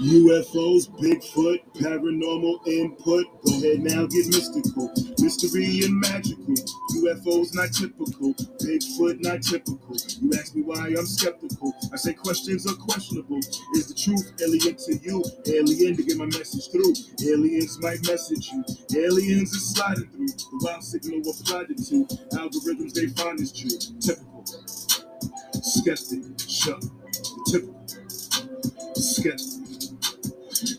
UFOs, Bigfoot, paranormal input. Go ahead now, get mystical. Mystery and magical. UFOs not typical. Bigfoot not typical. You ask me why I'm skeptical. I say questions are questionable. Is the truth alien to you? Alien to get my message through. Aliens might message you. Aliens is sliding through. The wild signal applied to algorithms they find is true. Typical. Skeptic. Shut. Typical. Skeptic.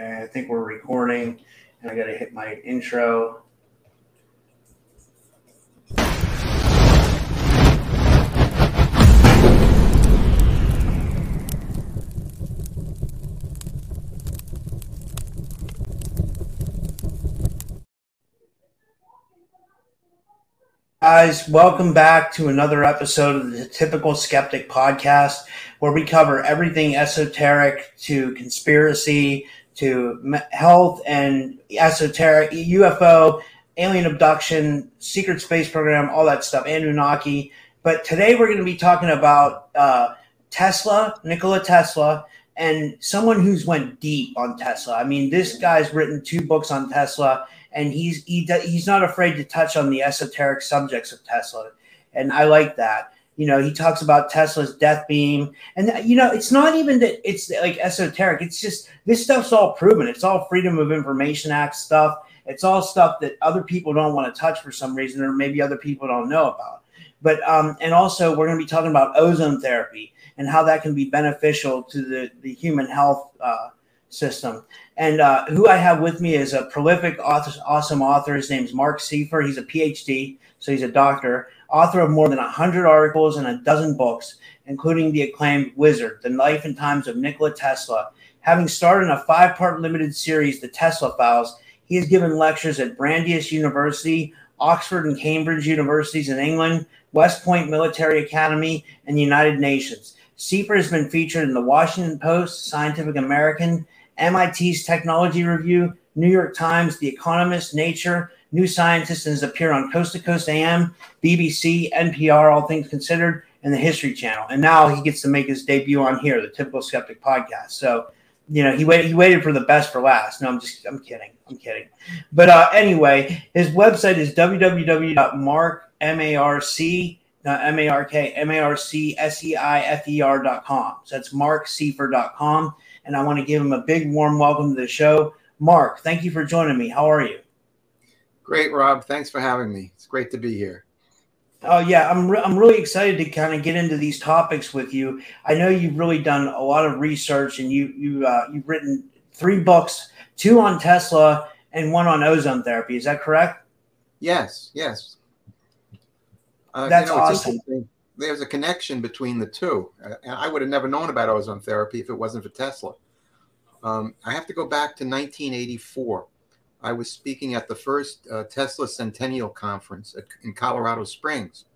I think we're recording, and I got to hit my intro. Guys, welcome back to another episode of the Typical Skeptic podcast, where we cover everything esoteric to conspiracy to health and esoteric, UFO, alien abduction, secret space program, all that stuff, Anunnaki. But today we're going to be talking about uh, Tesla, Nikola Tesla, and someone who's went deep on Tesla. I mean, this guy's written two books on Tesla, and he's he, he's not afraid to touch on the esoteric subjects of Tesla, and I like that. You know, he talks about Tesla's death beam, and you know, it's not even that it's like esoteric. It's just this stuff's all proven. It's all Freedom of Information Act stuff. It's all stuff that other people don't want to touch for some reason, or maybe other people don't know about. But um, and also we're going to be talking about ozone therapy and how that can be beneficial to the the human health uh, system. And uh, who I have with me is a prolific, author, awesome author. His name's Marc Seifer. He's a PhD, so he's a doctor author of more than 100 articles and a dozen books, including the acclaimed Wizard, The Life and Times of Nikola Tesla. Having starred in a five part limited series, The Tesla Files, he has given lectures at Brandeis University, Oxford and Cambridge universities in England, West Point Military Academy, and the United Nations. Seifer has been featured in the Washington Post, Scientific American, MIT's Technology Review, New York Times, The Economist, Nature, New Scientist, and has appeared on Coast to Coast AM, BBC, NPR, All Things Considered, and the History Channel. And now he gets to make his debut on here, the Typical Skeptic podcast. So, you know, he waited. He waited for the best for last. No, I'm just. I'm kidding. I'm kidding. But uh, anyway, his website is www.markmarc dot com. So that's marcseifer.com. and I want to give him a big warm welcome to the show. Marc, thank you for joining me. How are you? Great, Rob. Thanks for having me. It's great to be here. Oh yeah, I'm re- I'm really excited to kind of get into these topics with you. I know you've really done a lot of research, and you you uh, you've written three books, two on Tesla and one on ozone therapy. Is that correct? Yes, yes. Uh, That's you know, awesome. There's a connection between the two. Uh, I would have never known about ozone therapy if it wasn't for Tesla. Um, I have to go back to 1984. I was speaking at the first uh, Tesla Centennial Conference at, in Colorado Springs,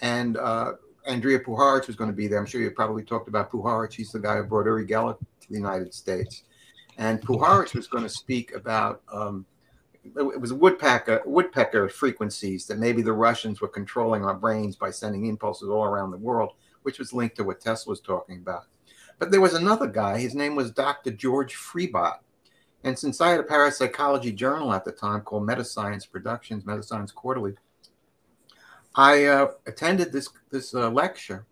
and uh, Andrija Puharich was going to be there. I'm sure you probably talked about Puharich. He's the guy who brought Uri Geller to the United States, and Puharich was going to speak about um, it was woodpecker woodpecker frequencies that maybe the Russians were controlling our brains by sending impulses all around the world, which was linked to what Tesla was talking about. But there was another guy. His name was Dr. George Freibott and since I had a parapsychology journal at the time called Metascience Productions, Metascience Quarterly, I uh, attended this this uh, lecture,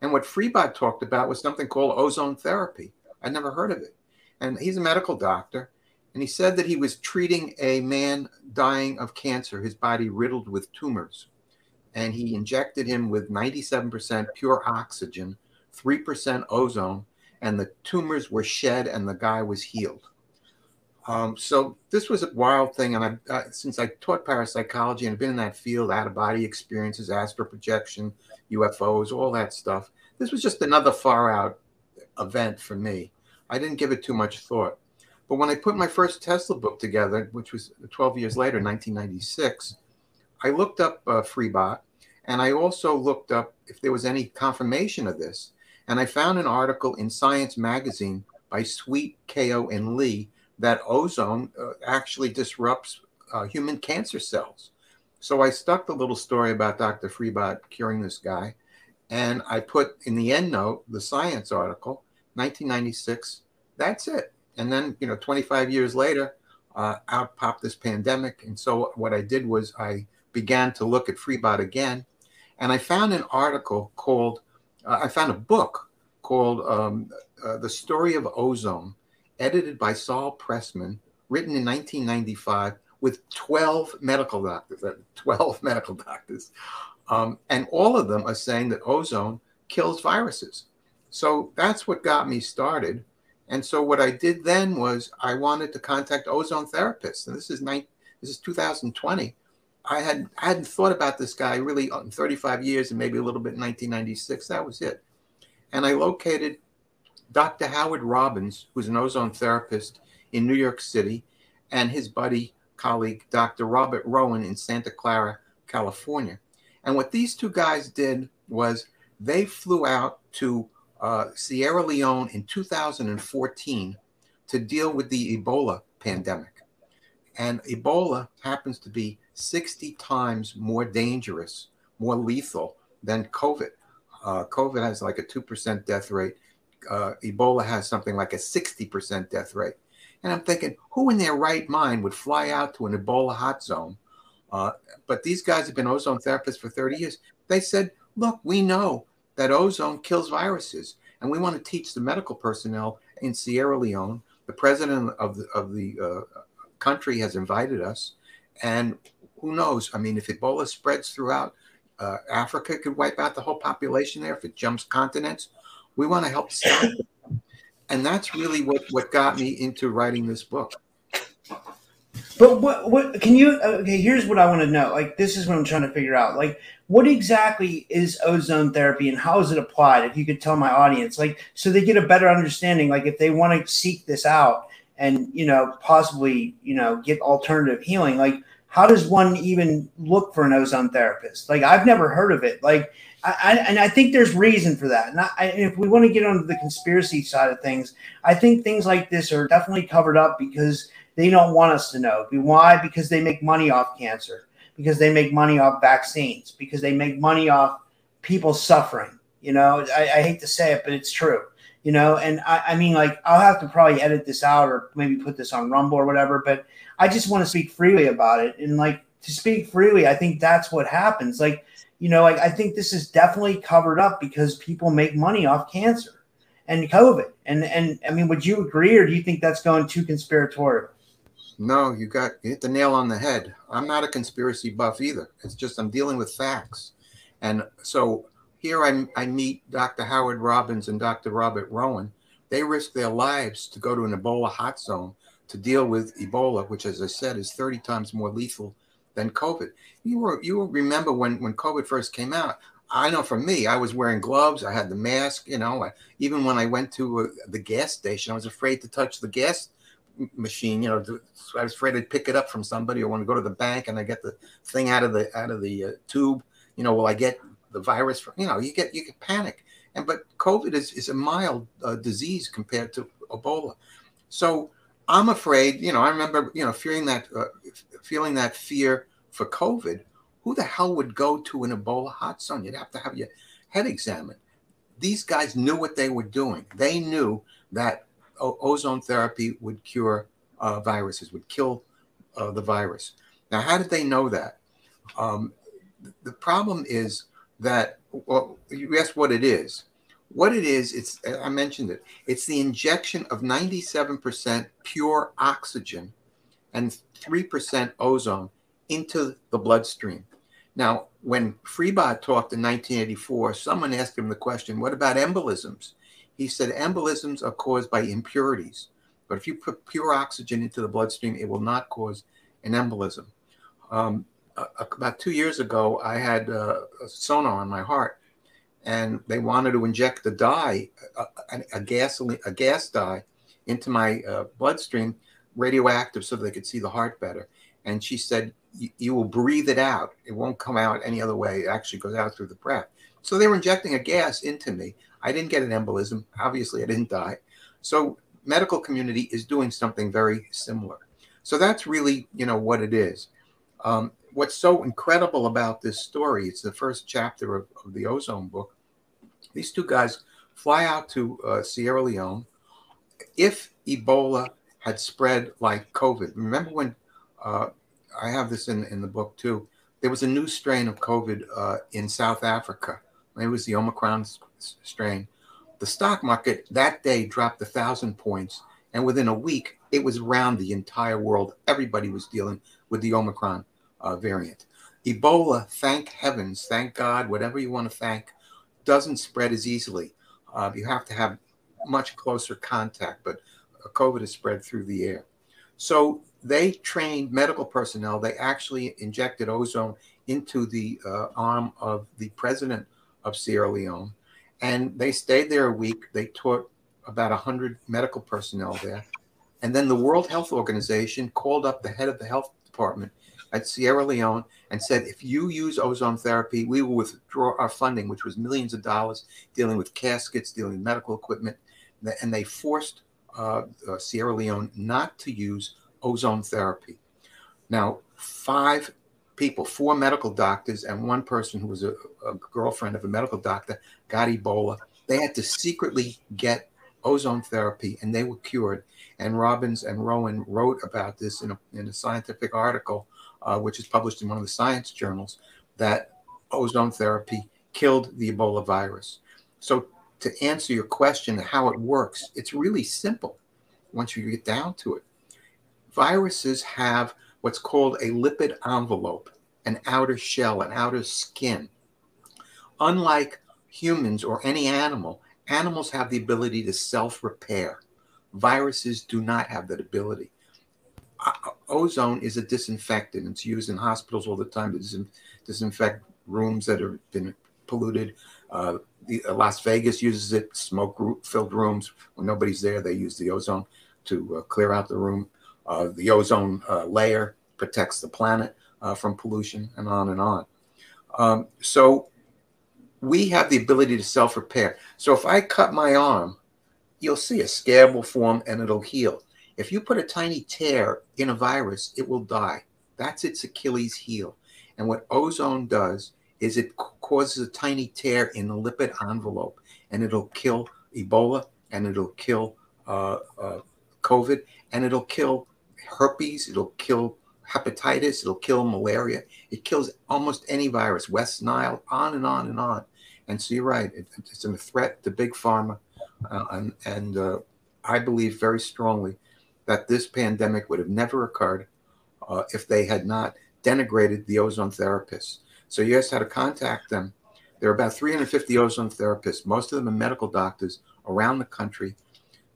and what Freibott talked about was something called ozone therapy. I'd never heard of it, and he's a medical doctor, and he said that he was treating a man dying of cancer, his body riddled with tumors, and he injected him with 97% pure oxygen, 3% ozone, and the tumors were shed, and the guy was healed. Um, so this was a wild thing, and I, uh, since I taught parapsychology and been in that field, out of body experiences, astral projection, UFOs, all that stuff, this was just another far out event for me. I didn't give it too much thought. But when I put my first Tesla book together, which was 12 years later, 1996, I looked up uh, Freibott, and I also looked up if there was any confirmation of this. And I found an article in Science Magazine by Sweet, Kao and Lee that ozone uh, actually disrupts uh, human cancer cells. So I stuck the little story about Dr. Freibott curing this guy, and I put in the end note the science article, 1996. That's it. And then, you know, 25 years later, uh, out popped this pandemic. And so what I did was I began to look at Freibott again, and I found an article called, uh, I found a book called um, uh, The Story of Ozone edited by Saul Pressman, written in 1995 with 12 medical doctors, uh, 12 medical doctors. Um, and all of them are saying that ozone kills viruses. So that's what got me started. And so what I did then was I wanted to contact ozone therapists. And this is nine, this is 2020. I had I hadn't thought about this guy really in 35 years and maybe a little bit in 1996. That was it. And I located Dr. Howard Robins, who's an ozone therapist in New York City, and his buddy, colleague, Dr. Robert Rowen in Santa Clara, California. And what these two guys did was they flew out to uh, Sierra Leone in 2014 to deal with the Ebola pandemic. And Ebola happens to be 60 times more dangerous, more lethal than COVID. Uh, COVID has like a 2% death rate uh, Ebola has something like a 60% death rate. And I'm thinking, who in their right mind would fly out to an Ebola hot zone? Uh, but these guys have been ozone therapists for 30 years. They said, look, we know that ozone kills viruses, and we want to teach the medical personnel in Sierra Leone. The president of the, of the uh, country has invited us, and who knows? I mean, if Ebola spreads throughout uh, Africa, could wipe out the whole population there. If it jumps continents, we want to help stop it. And that's really what, what got me into writing this book. But what what can you okay, here's what I want to know. Like this is what I'm trying to figure out. Like what exactly is ozone therapy and how is it applied? If you could tell my audience, like so they get a better understanding, like if they want to seek this out and you know possibly, you know, get alternative healing, like how does one even look for an ozone therapist? Like I've never heard of it. Like I, and I think there's reason for that. And, I, if we want to get onto the conspiracy side of things, I think things like this are definitely covered up because they don't want us to know. Why? Because they make money off cancer, because they make money off vaccines, because they make money off people suffering. You know, I, I hate to say it, but it's true. You know, and I, I mean, like, I'll have to probably edit this out or maybe put this on Rumble or whatever, but I just want to speak freely about it. And like, to speak freely, I think that's what happens. Like, you know, like I think this is definitely covered up because people make money off cancer. and COVID. And and I mean, would you agree, or do you think that's going too conspiratorial? No, you got you hit the nail on the head. I'm not a conspiracy buff either. It's just I'm dealing with facts, and so here I, I meet Dr. Howard Robins and Dr. Robert Rowen. They risk their lives to go to an Ebola hot zone to deal with Ebola, which, as I said, is 30 times more lethal than COVID. You were you remember when when COVID first came out. I know for me, I was wearing gloves. I had the mask. You know, I, even when I went to uh, the gas station, I was afraid to touch the gas machine. You know, to, I was afraid I'd pick it up from somebody, or want to go to the bank and I get the thing out of the out of the uh, tube. You know, will I get the virus? From, you know, you get you get panic. And but COVID is is a mild uh, disease compared to Ebola. So I'm afraid. You know, I remember you know fearing that uh, feeling that fear for COVID who the hell would go to an Ebola hot zone? You'd have to have your head examined. These guys knew what they were doing. They knew that o- ozone therapy would cure uh, viruses, would kill uh, the virus. Now, how did they know that? Um, the problem is that well, you asked what it is. What it is, it's I mentioned it. It's the injection of 97% pure oxygen and 3% ozone into the bloodstream. Now, when Freibott talked in 1984, someone asked him the question, What about embolisms? He said, Embolisms are caused by impurities. But if you put pure oxygen into the bloodstream, it will not cause an embolism. Um, about two years ago, I had uh, a sonar on my heart, and they wanted to inject a dye, a, a gasoline, a gas dye, into my uh, bloodstream, radioactive, so they could see the heart better. And she said, you, will breathe it out. It won't come out any other way. It actually goes out through the breath. So they were injecting a gas into me. I didn't get an embolism. Obviously, I didn't die. So medical community is doing something very similar. So that's really, you know, what it is. Um, what's so incredible about this story, it's the first chapter of, of the ozone book. These two guys fly out to uh, Sierra Leone. If Ebola had spread like COVID, remember when uh, I have this in, in the book too. There was a new strain of COVID uh, in South Africa. It was the Omicron strain. The stock market that day dropped a thousand points, and within a week, it was around the entire world. Everybody was dealing with the Omicron uh, variant. Ebola, thank heavens, thank God, whatever you want to thank, doesn't spread as easily. Uh, you have to have much closer contact, but COVID is spread through the air. So they trained medical personnel. They actually injected ozone into the uh, arm of the president of Sierra Leone. And they stayed there a week. They taught about 100 medical personnel there. And then the World Health Organization called up the head of the health department at Sierra Leone and said, if you use ozone therapy, we will withdraw our funding, which was millions of dollars dealing with caskets, dealing with medical equipment. And they forced uh, uh, Sierra Leone not to use ozone therapy. Now, five people, four medical doctors, and one person who was a, a girlfriend of a medical doctor got Ebola. They had to secretly get ozone therapy and they were cured. And Robins and Rowen wrote about this in a, in a scientific article, uh, which is published in one of the science journals, that ozone therapy killed the Ebola virus. So, to answer your question, how it works, it's really simple once you get down to it viruses have what's called a lipid envelope, an outer shell, an outer skin. Unlike humans or any animal, animals have the ability to self repair. Viruses do not have that ability. ozone is a disinfectant. It's used in hospitals all the time to disin- disinfect rooms that have been polluted. Uh, the, uh, Las Vegas uses it, smoke filled rooms. When nobody's there, they use the ozone to uh, clear out the room. Uh, the ozone uh, layer protects the planet uh, from pollution, and on and on. Um, so we have the ability to self repair. So if I cut my arm, you'll see a scab will form and it'll heal. If you put a tiny tear in a virus, it will die. That's its Achilles heel. And what ozone does is it causes a tiny tear in the lipid envelope and it'll kill Ebola and it'll kill uh, uh, COVID and it'll kill herpes, it'll kill hepatitis, it'll kill malaria. It kills almost any virus, West Nile, on and on and on. And so you're right, it, it's a threat to big pharma. Uh, and and uh, I believe very strongly that this pandemic would have never occurred uh, if they had not denigrated the ozone therapists. So you asked how to contact them. There are about 350 ozone therapists. Most of them are medical doctors around the country.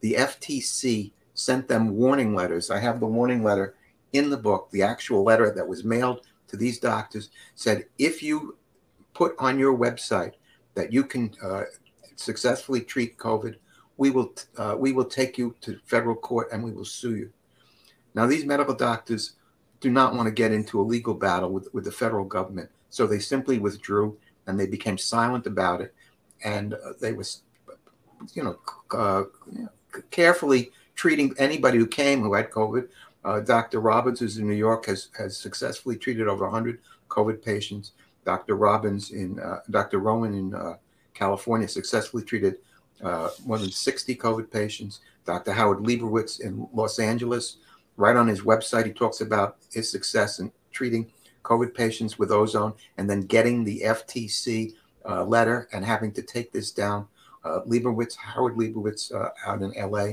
The FTC sent them warning letters. I have the warning letter in the book. The actual letter that was mailed to these doctors said if you put on your website that you can uh, successfully treat COVID, we will uh, we will take you to federal court and we will sue you. Now these medical doctors do not want to get into a legal battle with, with the federal government, so they simply withdrew and they became silent about it, and uh, they was, you know, uh, carefully treating anybody who came who had COVID. Uh, Dr. Robins, who's in New York, has has successfully treated over 100 COVID patients. Dr. Robins in uh, Dr. Rowen in uh, California successfully treated uh, more than 60 COVID patients. Dr. Howard Leibowitz in Los Angeles, right on his website, he talks about his success in treating COVID patients with ozone and then getting the FTC uh, letter and having to take this down. Uh, Howard Leibowitz uh, out in LA,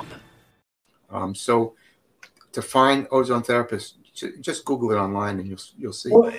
Um, so to find ozone therapists, just Google it online and you'll you'll see. Well,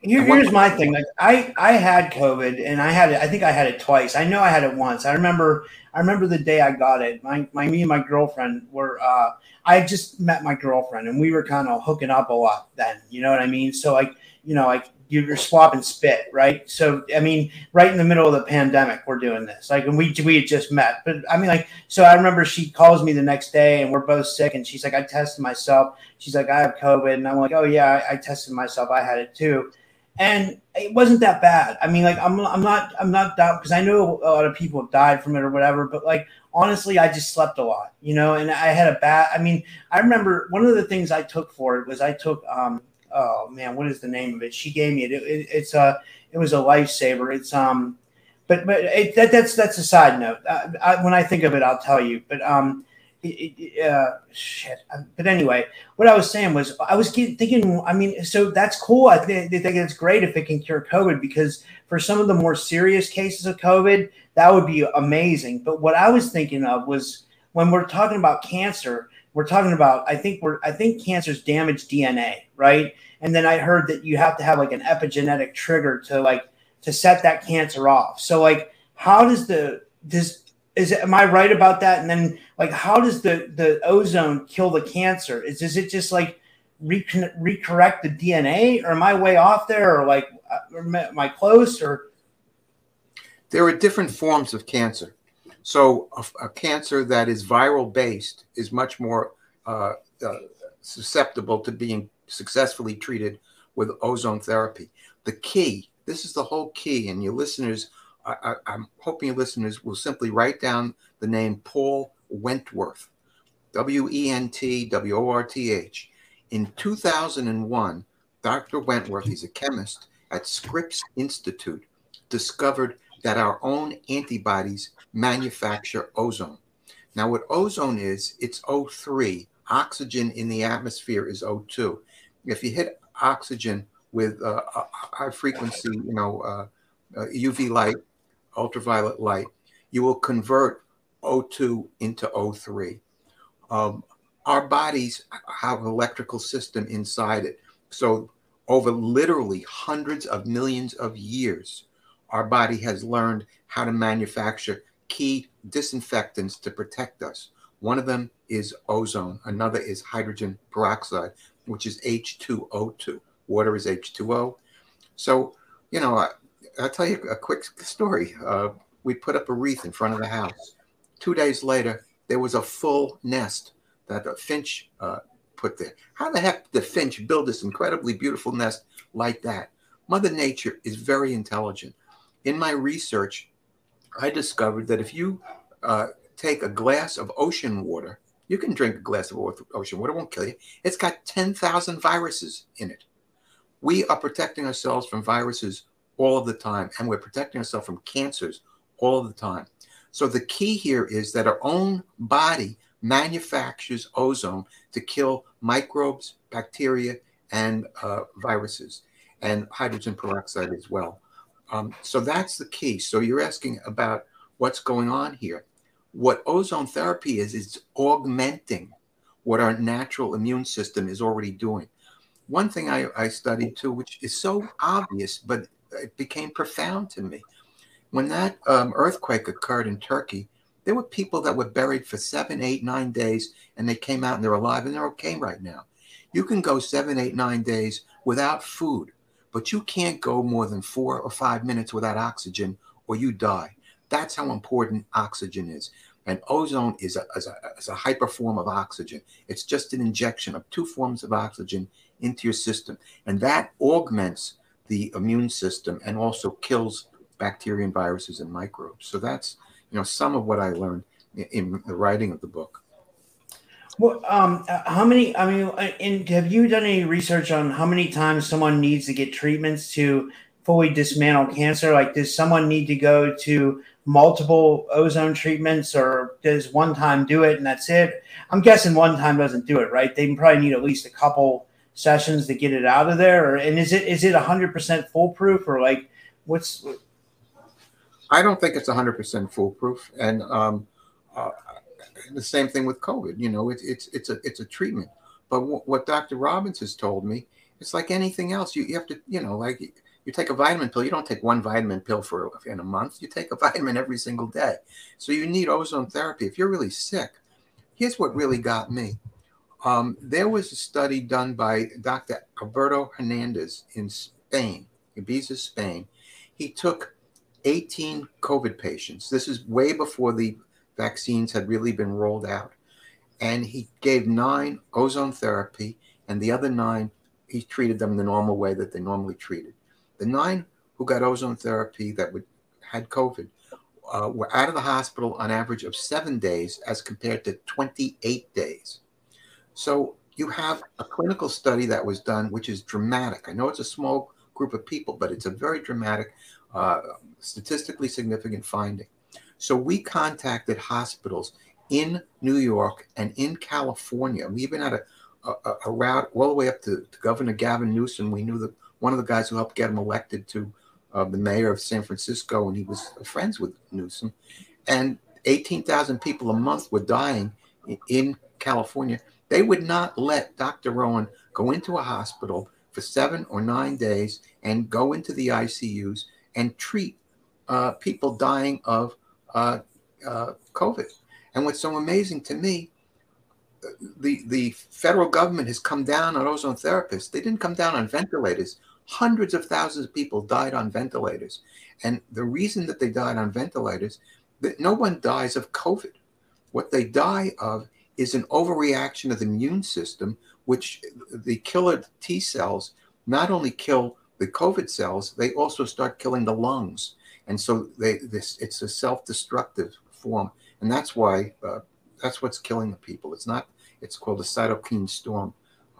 here, here's my thing. Like I I had COVID and I had it. I think I had it twice. I know I had it once. I remember I remember the day I got it. My my me and my girlfriend were. Uh, I just met my girlfriend and we were kind of hooking up a lot then. You know what I mean? So like you know like you're swapping spit, right? So I mean, right in the middle of the pandemic, we're doing this. Like, and we we had just met, but I mean, like, so I remember she calls me the next day, and we're both sick, and she's like, I tested myself. She's like, I have COVID, and I'm like, oh yeah, I, I tested myself. I had it too, and it wasn't that bad. I mean, like, I'm I'm not I'm not that because I know a lot of people have died from it or whatever, but like honestly, I just slept a lot, you know, and I had a bad. I mean, I remember one of the things I took for it was I took um oh man, what is the name of it? She gave me it. it, it it's a it was a lifesaver. It's um, but but it, that, that's that's a side note. Uh, I, when I think of it, I'll tell you. But um, uh, shit. Uh, but anyway, what I was saying was I was thinking. I mean, so that's cool. I think, they think it's great if it can cure COVID because for some of the more serious cases of COVID, that would be amazing. But what I was thinking of was when we're talking about cancer we're talking about i think we're i think cancer's damaged dna right? And then i heard that you have to have like an epigenetic trigger to like to set that cancer off. So like how does the does is am i right about that? And then like how does the the ozone kill the cancer? Is does it just like recorrect the dna or am i way off there? Or like uh, am i close? Or there are different forms of cancer so a, a cancer that is viral based is much more uh, uh, susceptible to being successfully treated with ozone therapy. The key, this is the whole key, and your listeners, I, am hoping your listeners will simply write down the name Paul Wentworth, W E N T W O R T H. In 2001, Dr. Wentworth, he's a chemist at Scripps Institute, discovered that our own antibodies manufacture ozone. Now, what ozone is, it's O3. Oxygen in the atmosphere is O2. If you hit oxygen with uh, high frequency, you know, uh, uh, UV light, ultraviolet light, you will convert O2 into O3. Um, our bodies have an electrical system inside it. So, over literally hundreds of millions of years, our body has learned how to manufacture key disinfectants to protect us. One of them is ozone, another is hydrogen peroxide, which is H2O2. Water is H2O. So, you know, I, will tell you a quick story. Uh, we put up a wreath in front of the house. Two days later, there was a full nest that a finch uh, put there. How the heck did the finch build this incredibly beautiful nest like that? Mother Nature is very intelligent in my research, I discovered that if you uh, take a glass of ocean water. You can drink a glass of ocean water, won't kill you. It's got 10,000 viruses in it. We are protecting ourselves from viruses all of the time, and we're protecting ourselves from cancers all of the time. So the key here is that our own body manufactures ozone to kill microbes, bacteria, and uh, viruses, and hydrogen peroxide as well. Um, so that's the key. So you're asking about what's going on here. What ozone therapy is, is augmenting what our natural immune system is already doing. One thing I, I studied too, which is so obvious, but it became profound to me. When that um, earthquake occurred in Turkey, there were people that were buried for seven, eight, nine days, and they came out and they're alive and they're okay right now. You can go seven, eight, nine days without food, but you can't go more than four or five minutes without oxygen or you die. That's how important oxygen is. And ozone is a, is a, is a hyper form of oxygen. It's just an injection of two forms of oxygen into your system. And that augments the immune system and also kills bacteria and viruses and microbes. So that's you know some of what I learned in, in the writing of the book. Well, um, uh, how many? I mean, and uh, have you done any research on how many times someone needs to get treatments to fully dismantle cancer? Like, does someone need to go to multiple ozone treatments, or does one time do it and that's it? I'm guessing one time doesn't do it, right? They probably need at least a couple sessions to get it out of there. Or, and is it is it 100 percent foolproof, or like what's? I don't think it's 100 percent foolproof, and um, uh, the same thing with COVID. You know, it's it's it's a it's a treatment. But w- what Dr. Robins has told me, it's like anything else. You, you have to, you know, like you take a vitamin pill. You don't take one vitamin pill for in a month. You take a vitamin every single day. So you need ozone therapy. If you're really sick, here's what really got me. Um, there was a study done by Dr. Alberto Hernandez in Spain, Ibiza, Spain. He took 18 COVID patients. This is way before the vaccines had really been rolled out. And he gave nine ozone therapy, and the other nine, he treated them the normal way that they normally treated. The nine who got ozone therapy that would, had COVID uh, were out of the hospital on average of seven days as compared to 28 days. So you have a clinical study that was done, which is dramatic. I know it's a small group of people, but it's a very dramatic, uh, statistically significant finding. So we contacted hospitals in New York and in California. We even had a, a, a route all the way up to, to, Governor Gavin Newsom. We knew that one of the guys who helped get him elected to uh, the mayor of San Francisco, and he was friends with Newsom. And 18,000 people a month were dying in, California. They would not let Dr. Rowen go into a hospital for seven or nine days and go into the ICUs and treat uh, people dying of uh, uh, COVID. And what's so amazing to me, the the federal government has come down on ozone therapists. They didn't come down on ventilators. Hundreds of thousands of people died on ventilators, and the reason that they died on ventilators, that no one dies of COVID. What they die of is an overreaction of the immune system, which the killer T cells not only kill the COVID cells, they also start killing the lungs and so they this it's a self-destructive form, and that's why uh, that's what's killing the people. It's not. It's called a cytokine storm.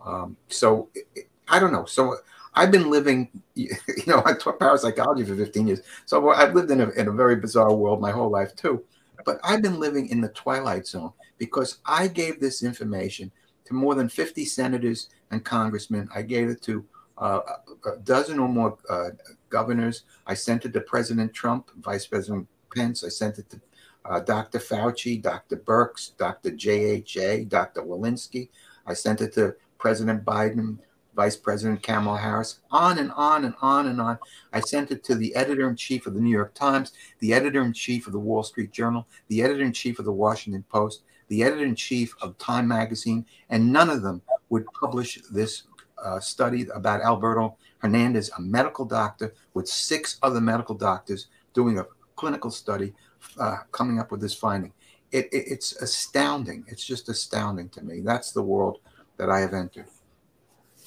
Um, so it, it, I don't know. So I've been living, you know, I taught parapsychology for 15 years. So I've lived in a, in a very bizarre world my whole life too. But I've been living in the twilight zone because I gave this information to more than 50 senators and congressmen. I gave it to uh, a dozen or more uh, governors. I sent it to President Trump, Vice President Pence. I sent it to uh, Dr. Fauci, Dr. Birx, Dr. JHA, Dr. Walensky. I sent it to President Biden, Vice President Kamala Harris, on and on and on and on. I sent it to the editor in chief of the New York Times, the editor in chief of the Wall Street Journal, the editor in chief of the Washington Post, the editor in chief of Time Magazine, and none of them would publish this uh, study about Alberto Hernandez, a medical doctor with six other medical doctors doing a clinical study, uh, coming up with this finding. It, it, it's astounding. It's just astounding to me. That's the world that I have entered.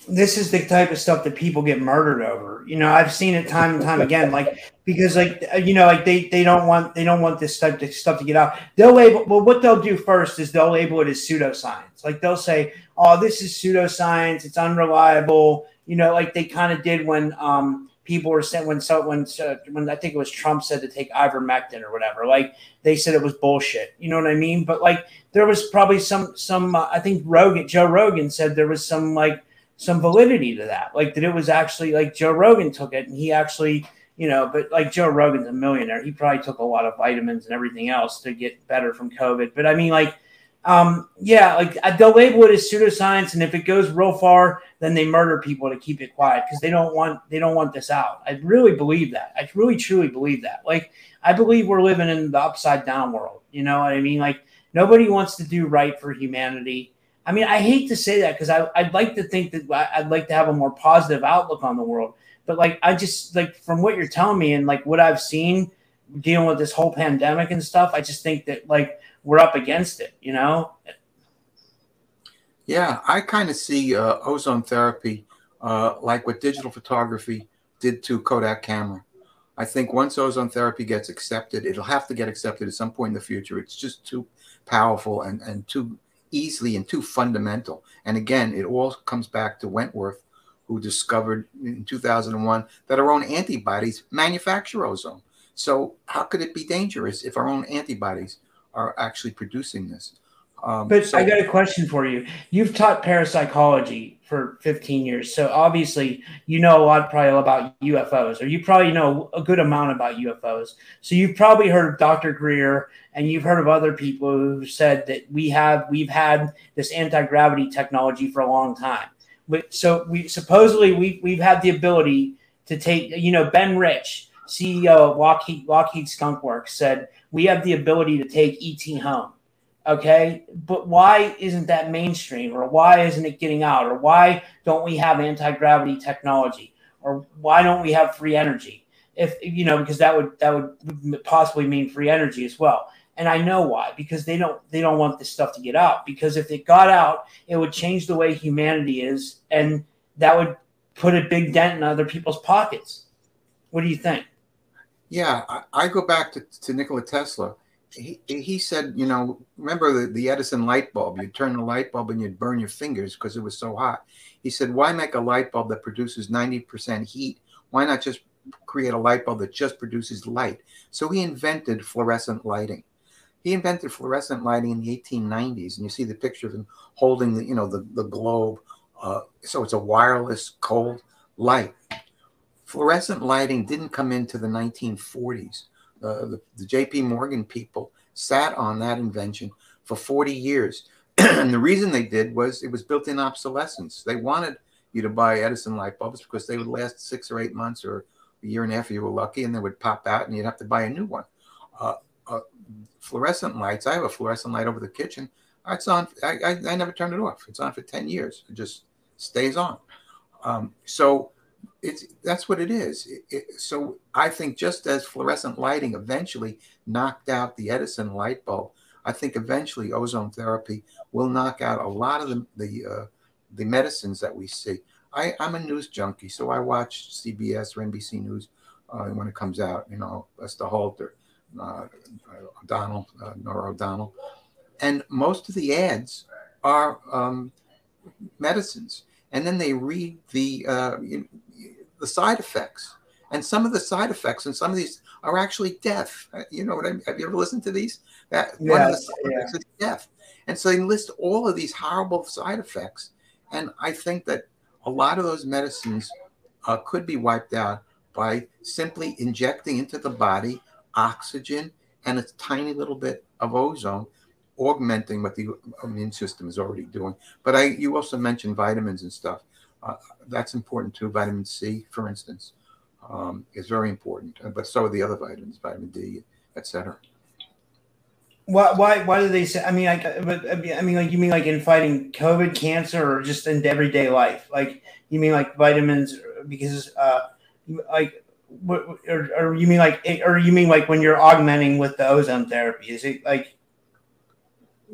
This is the type of stuff that people get murdered over. You know, I've seen it time and time again. Like because like you know, like they they don't want they don't want this type of stuff to get out. They'll label well, what they'll do first is they'll label it as pseudoscience. Like they'll say, "Oh, this is pseudoscience. It's unreliable." You know, like they kind of did when um people were sent when so when uh, when I think it was Trump said to take ivermectin or whatever. Like they said it was bullshit. You know what I mean? But like there was probably some some uh, I think Rogan Joe Rogan said there was some like some validity to that. Like that it was actually like Joe Rogan took it and he actually, you know, but like Joe Rogan's a millionaire. He probably took a lot of vitamins and everything else to get better from COVID. But I mean, like, um, yeah, like uh, they'll label it as pseudoscience, and if it goes real far, then they murder people to keep it quiet because they don't want they don't want this out. I really believe that. I really truly believe that. Like I believe we're living in the upside down world. You know what I mean? Like nobody wants to do right for humanity I mean, I hate to say that because I'd like to think that I'd like to have a more positive outlook on the world. But like, I just like from what you're telling me and like what I've seen dealing with this whole pandemic and stuff, I just think that like we're up against it, you know? Yeah, I kind of see uh, ozone therapy uh, like what digital photography did to Kodak camera. I think once ozone therapy gets accepted, it'll have to get accepted at some point in the future. It's just too powerful and, and too easily and too fundamental. And again, it all comes back to Wentworth, who discovered in 2001 that our own antibodies manufacture ozone. So, how could it be dangerous if our own antibodies are actually producing this? Um, but so- I got a question for you. You've taught parapsychology for 15 years. So obviously you know a lot probably about UFOs, or you probably know a good amount about UFOs. So you've probably heard of Dr. Greer and you've heard of other people who said that we have we've had this anti-gravity technology for a long time. So we supposedly we we've had the ability to take, you know, Ben Rich, CEO of Lockheed Lockheed Skunk Works, said we have the ability to take ET home. Okay, but why isn't that mainstream, or why isn't it getting out, or why don't we have anti gravity technology, or why don't we have free energy? If you know, because that would that would possibly mean free energy as well. And I know why, because they don't they don't want this stuff to get out. Because if it got out, it would change the way humanity is, and that would put a big dent in other people's pockets. What do you think? Yeah, I, I go back to, to Nikola Tesla he, he said, you know, remember the, the Edison light bulb? You'd turn the light bulb and you'd burn your fingers because it was so hot. He said, why make a light bulb that produces 90% heat? Why not just create a light bulb that just produces light? So he invented fluorescent lighting. He invented fluorescent lighting in the 1890s, and you see the picture of him holding the, you know, the, the globe. Uh, so it's a wireless cold light. Fluorescent lighting didn't come into the 1940s uh, the, the JP Morgan people sat on that invention for 40 years. and the reason they did was it was built in obsolescence. They wanted you to buy Edison light bulbs because they would last six or eight months or a year and a half if you were lucky, and they would pop out and you'd have to buy a new one. Uh, uh, fluorescent lights, I have a fluorescent light over the kitchen. It's on, I, I, I, never turn it off. It's on for 10 years. It just stays on. Um, so it's that's what it is. It, it, so I think just as fluorescent lighting eventually knocked out the Edison light bulb, I think eventually ozone therapy will knock out a lot of the the, uh, the medicines that we see. I, am a news junkie, so I watch CBS or NBC News uh, when it comes out. You know, Lester Holt or uh, O'Donnell, uh, Norah O'Donnell, and most of the ads are um, medicines and then they read the uh, the side effects. And some of the side effects and some of these are actually death. Uh, you know what I mean? Have you ever listened to these? That yes, one of the side yeah. effects is death. And so they list all of these horrible side effects. And I think that a lot of those medicines uh, could be wiped out by simply injecting into the body oxygen and a tiny little bit of ozone, augmenting what the immune system is already doing. But I, you also mentioned vitamins and stuff. Uh, that's important too. Vitamin C, for instance, um, is very important, uh, but so are the other vitamins, vitamin D, etc. Why, why, why do they say? I mean, like, but I mean, like, you mean like in fighting COVID, cancer, or just in everyday life? Like, you mean like vitamins because, uh, like, what, or, or you mean like, or you mean like when you're augmenting with the ozone therapy? Is it like?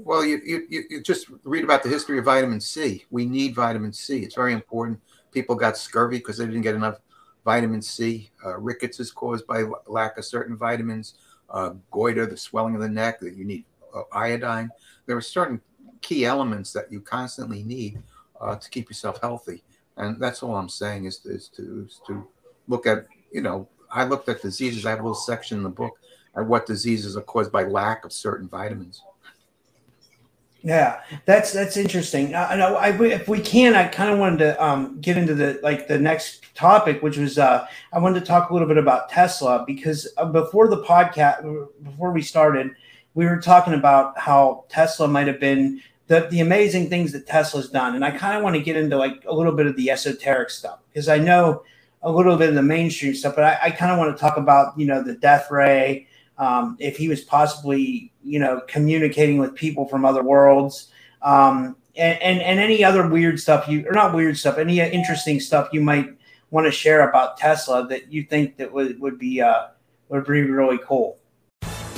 Well, you, you, you just read about the history of vitamin C. We need vitamin C. It's very important. People got scurvy because they didn't get enough vitamin C. Uh, rickets is caused by lack of certain vitamins. Uh, goiter, the swelling of the neck, that you need uh, iodine. There are certain key elements that you constantly need uh, to keep yourself healthy. And that's all I'm saying is, is, to, is to look at, you know, I looked at diseases. I have a little section in the book at what diseases are caused by lack of certain vitamins. Yeah, that's that's interesting. Uh, no, I, if we can, I kind of wanted to um, get into the like the next topic, which was uh, I wanted to talk a little bit about Tesla because uh, before the podcast, before we started, we were talking about how Tesla might have been the the amazing things that Tesla's done, and I kind of want to get into like a little bit of the esoteric stuff because I know a little bit of the mainstream stuff, but I, I kind of want to talk about you know the death ray um, if he was possibly, you know, communicating with people from other worlds, um, and, and, and any other weird stuff you or not weird stuff, any interesting stuff you might want to share about Tesla that you think that would would be uh, would be really cool.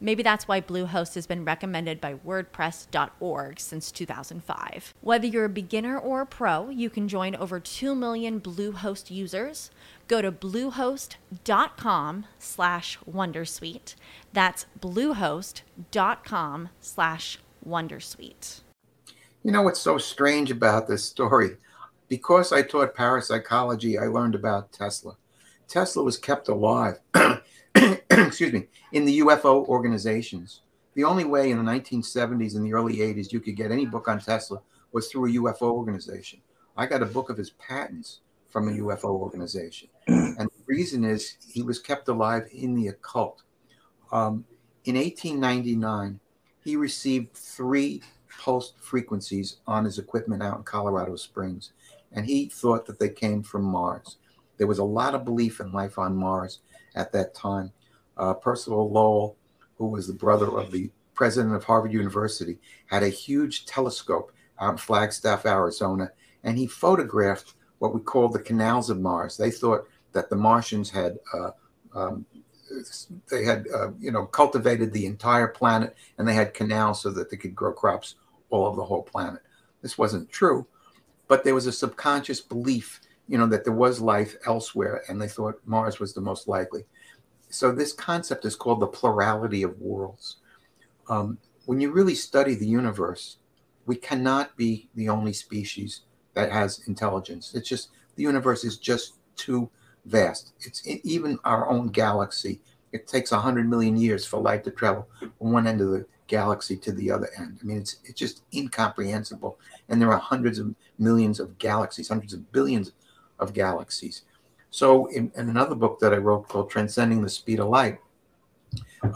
Maybe that's why Bluehost has been recommended by WordPress.org since 2005. Whether you're a beginner or a pro, you can join over 2 million Bluehost users. Go to bluehost.com slash Wondersuite. That's bluehost.com slash Wondersuite. You know what's so strange about this story? Because I taught parapsychology, I learned about Tesla. Tesla was kept alive, excuse me, in the UFO organizations. The only way in the 1970s and the early 80s you could get any book on Tesla was through a UFO organization. I got a book of his patents from a UFO organization. And the reason is he was kept alive in the occult. Um, in 1899, he received three pulsed frequencies on his equipment out in Colorado Springs, and he thought that they came from Mars. There was a lot of belief in life on Mars at that time. Uh, Percival Lowell, who was the brother of the president of Harvard University, had a huge telescope out in Flagstaff, Arizona, and he photographed what we call the canals of Mars. They thought that the Martians had uh, um, they had uh, you know cultivated the entire planet and they had canals so that they could grow crops all over the whole planet. This wasn't true, but there was a subconscious belief you know, that there was life elsewhere, and they thought Mars was the most likely. So this concept is called the plurality of worlds. Um, when you really study the universe, we cannot be the only species that has intelligence. It's just the universe is just too vast. It's even our own galaxy. It takes hundred million years for light to travel from one end of the galaxy to the other end. I mean, it's it's just incomprehensible. And there are hundreds of millions of galaxies, hundreds of billions of galaxies. So, in, in another book that I wrote called Transcending the Speed of Light,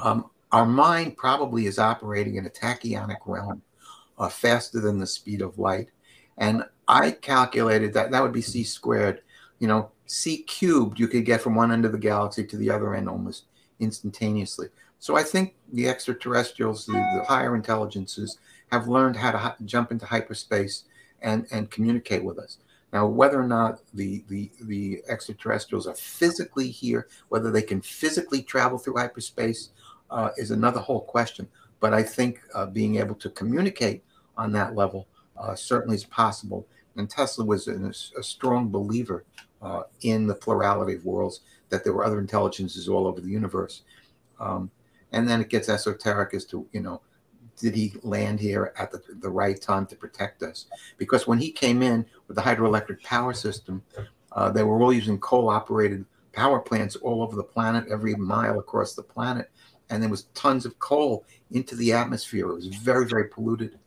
um, our mind probably is operating in a tachyonic realm uh, faster than the speed of light. And I calculated that that would be c squared. You know, c cubed you could get from one end of the galaxy to the other end almost instantaneously. So I think the extraterrestrials, the, the higher intelligences, have learned how to jump into hyperspace and, and communicate with us. Now, whether or not the, the, the extraterrestrials are physically here, whether they can physically travel through hyperspace, uh, is another whole question. but I think uh, being able to communicate on that level uh, certainly is possible. And Tesla was a, a strong believer uh, in the plurality of worlds, that there were other intelligences all over the universe. Um, and then it gets esoteric as to, you know, did he land here at the, the right time to protect us? Because when he came in with the hydroelectric power system, uh, they were all using coal operated power plants all over the planet, every mile across the planet. And there was tons of coal into the atmosphere. It was very, very polluted.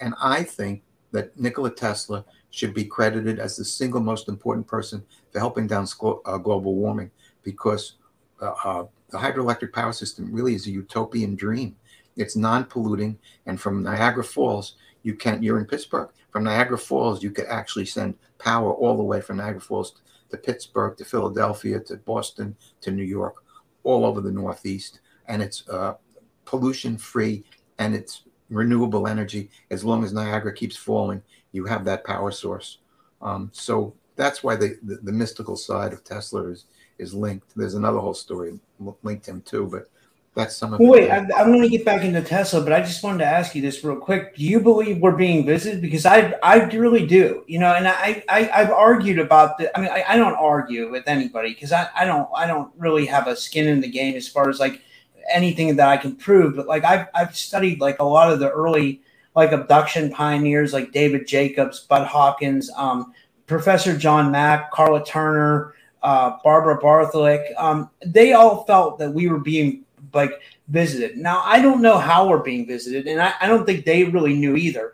And I think that Nikola Tesla should be credited as the single most important person for helping down uh, global warming because uh, uh, the hydroelectric power system really is a utopian dream. It's non-polluting, and from Niagara Falls, you can't. You're in Pittsburgh. From Niagara Falls, you could actually send power all the way from Niagara Falls to Pittsburgh, to Philadelphia, to Boston, to New York, all over the Northeast, and it's uh, pollution-free and it's renewable energy. As long as Niagara keeps falling, you have that power source. Um, so that's why the, the, the mystical side of Tesla is is linked. There's another whole story linked him too, but that's some of well, wait, I, am going to get back into Tesla, but I just wanted to ask you this real quick. Do you believe we're being visited? Because I, I really do. You know, and I, I I've argued about the. I mean, I, I don't argue with anybody because I, I don't, I don't really have a skin in the game as far as like anything that I can prove. But like I've, I've studied like a lot of the early like abduction pioneers, like David Jacobs, Budd Hopkins, um, Professor John Mack, Karla Turner, uh, Barbara Bartholic. Um, they all felt that we were being like visited. Now I don't know how we're being visited, and I, I don't think they really knew either,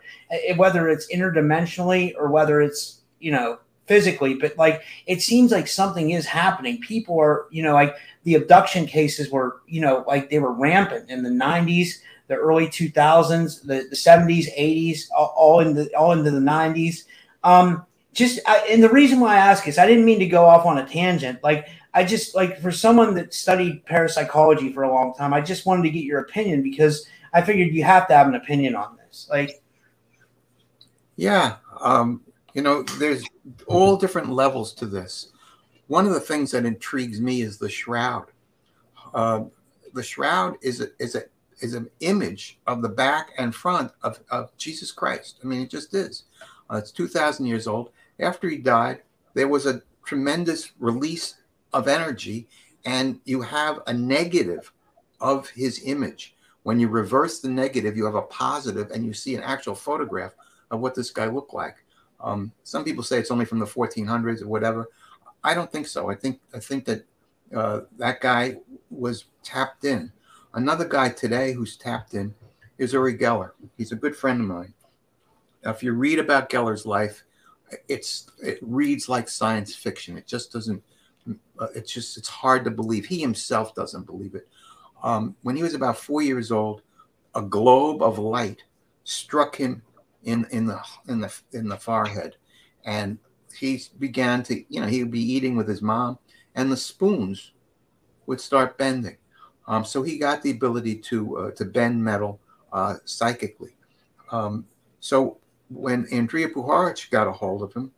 whether it's interdimensionally or whether it's you know physically. But like it seems like something is happening. People are you know like the abduction cases were you know like they were rampant in the '90s, the early 2000s, the, the 70s, 80s, all, all in the all into the 90s. Um, just I, and the reason why I ask is I didn't mean to go off on a tangent. Like I just like for someone that studied parapsychology for a long time, I just wanted to get your opinion because I figured you have to have an opinion on this. Like, yeah, um, you know, there's all different levels to this. One of the things that intrigues me is the shroud. Uh, the shroud is a, is a is an image of the back and front of, of Jesus Christ. I mean, it just is. Uh, it's 2,000 years old. After he died, there was a tremendous release of energy and you have a negative of his image. When you reverse the negative, you have a positive and you see an actual photograph of what this guy looked like. Um, some people say it's only from the 1400s or whatever. I don't think so. I think I think that uh, that guy was tapped in. Another guy today who's tapped in is Uri Geller. He's a good friend of mine. Now, if you read about Geller's life, it's it reads like science fiction. It just doesn't it's just it's hard to believe. He himself doesn't believe it. Um, when he was about four years old, a globe of light struck him in in the in the in the forehead, and he began to you know he would be eating with his mom, and the spoons would start bending. Um, so he got the ability to uh, to bend metal uh, psychically. Um, so when Andrija Puharich got a hold of him,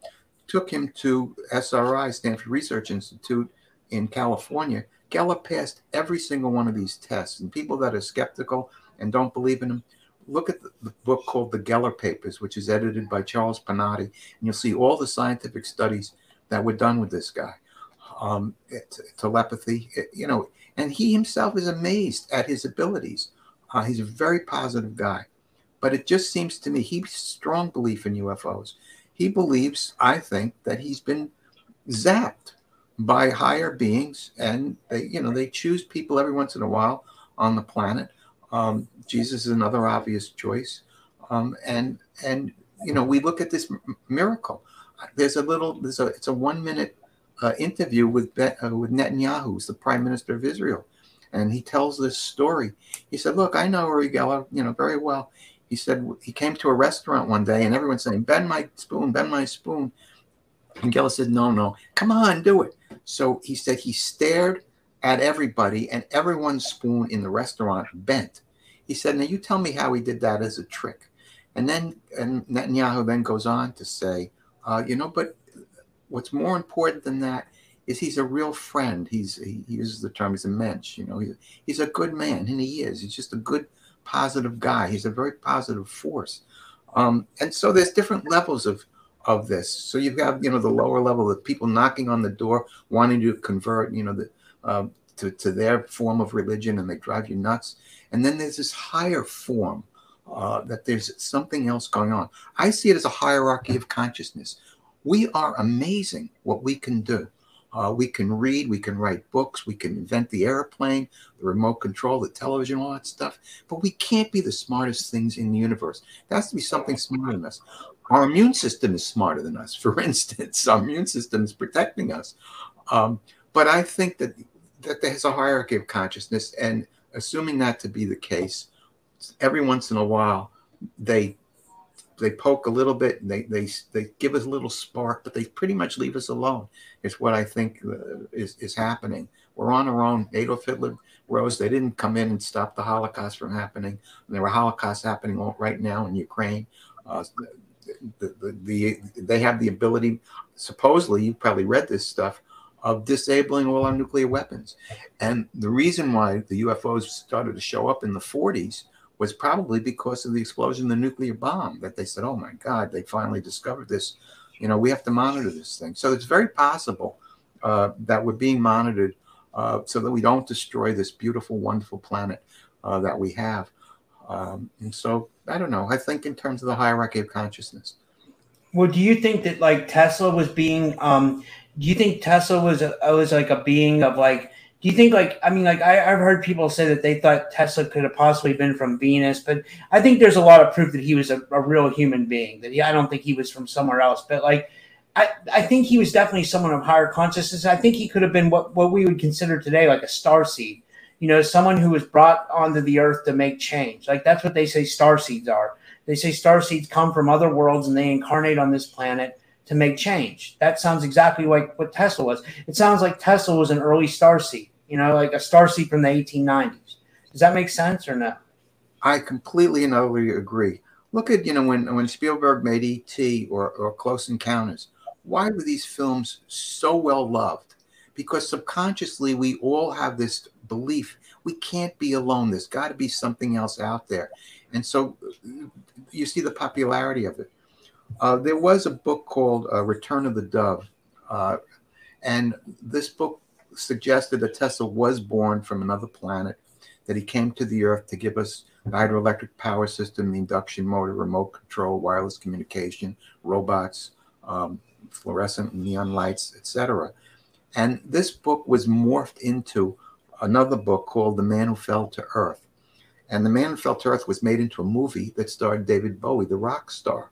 took him to SRI, Stanford Research Institute in California. Geller passed every single one of these tests. And people that are skeptical and don't believe in him, look at the, book called The Geller Papers, which is edited by Charles Panati, and you'll see all the scientific studies that were done with this guy. Um, telepathy, it, you know, and he himself is amazed at his abilities. Uh, he's a very positive guy. But it just seems to me he's strong belief in UFOs he believes, I think, that he's been zapped by higher beings, and they, you know, they choose people every once in a while on the planet. Um, Jesus is another obvious choice, um, and and you know, we look at this miracle. There's a little, there's a, it's a one minute uh, interview with uh, with Netanyahu, who's the prime minister of Israel, and he tells this story. He said, "Look, I know Uri Geller, you know, very well." He said he came to a restaurant one day and everyone's saying, bend my spoon, bend my spoon. And Geller said, no, no, come on, do it. So he said he stared at everybody and everyone's spoon in the restaurant bent. He said, now you tell me how he did that as a trick. And then and Netanyahu then goes on to say, uh, you know, but what's more important than that is he's a real friend. He's he, he uses the term he's a mensch, you know, he's, he's a good man, and he is. He's just a good positive guy. He's a very positive force. Um, and so there's different levels of of this. So you've got you know the lower level of people knocking on the door, wanting to convert you know the uh, to to their form of religion, and they drive you nuts. And then there's this higher form uh, that there's something else going on. I see it as a hierarchy of consciousness. We are amazing what we can do. Uh, we can read, we can write books, we can invent the airplane, the remote control, the television, all that stuff. But we can't be the smartest things in the universe. There has to be something smarter than us. Our immune system is smarter than us. For instance, our immune system is protecting us. Um, but I think that that there's a hierarchy of consciousness, and assuming that to be the case, every once in a while they they poke a little bit and they they they give us a little spark, but they pretty much leave us alone. Is what I think uh, is is happening. We're on our own. Adolf Hitler rose. They didn't come in and stop the Holocaust from happening. There were Holocausts happening right now in Ukraine. Uh, the, the, the, they have the ability, supposedly, you probably read this stuff, of disabling all our nuclear weapons. And the reason why the UFOs started to show up in the 40s was probably because of the explosion of the nuclear bomb that they said, oh my God, they finally discovered this. You know, we have to monitor this thing. So it's very possible uh, that we're being monitored uh, so that we don't destroy this beautiful, wonderful planet uh, that we have. Um, and so I don't know. I think in terms of the hierarchy of consciousness. Well, do you think that like Tesla was being? Um, do you think Tesla was a, was like a being of like do you think like i mean like I, have heard people say that they thought tesla could have possibly been from venus but i think there's a lot of proof that he was a, a real human being that he, i don't think he was from somewhere else but like I, I think he was definitely someone of higher consciousness. I think he could have been what, what we would consider today like a star seed you know someone who was brought onto the earth to make change. Like that's what they say star seeds are. They say star seeds come from other worlds and they incarnate on this planet to make change. That sounds exactly like what tesla was. It sounds like tesla was an early star seed you know, like a star from the 1890s. Does that make sense or no? I completely and utterly agree. Look at, you know, when, when Spielberg made E.T. Or, or Close Encounters, why were these films so well loved? Because subconsciously, we all have this belief we can't be alone. There's got to be something else out there. And so you see the popularity of it. Uh, there was a book called uh, Return of the Dove. Uh, and this book suggested that Tesla was born from another planet, that he came to the Earth to give us the hydroelectric power system, the induction motor, remote control, wireless communication, robots, um, fluorescent neon lights, etc. And this book was morphed into another book called The Man Who Fell to Earth. And The Man Who Fell to Earth was made into a movie that starred David Bowie, the rock star.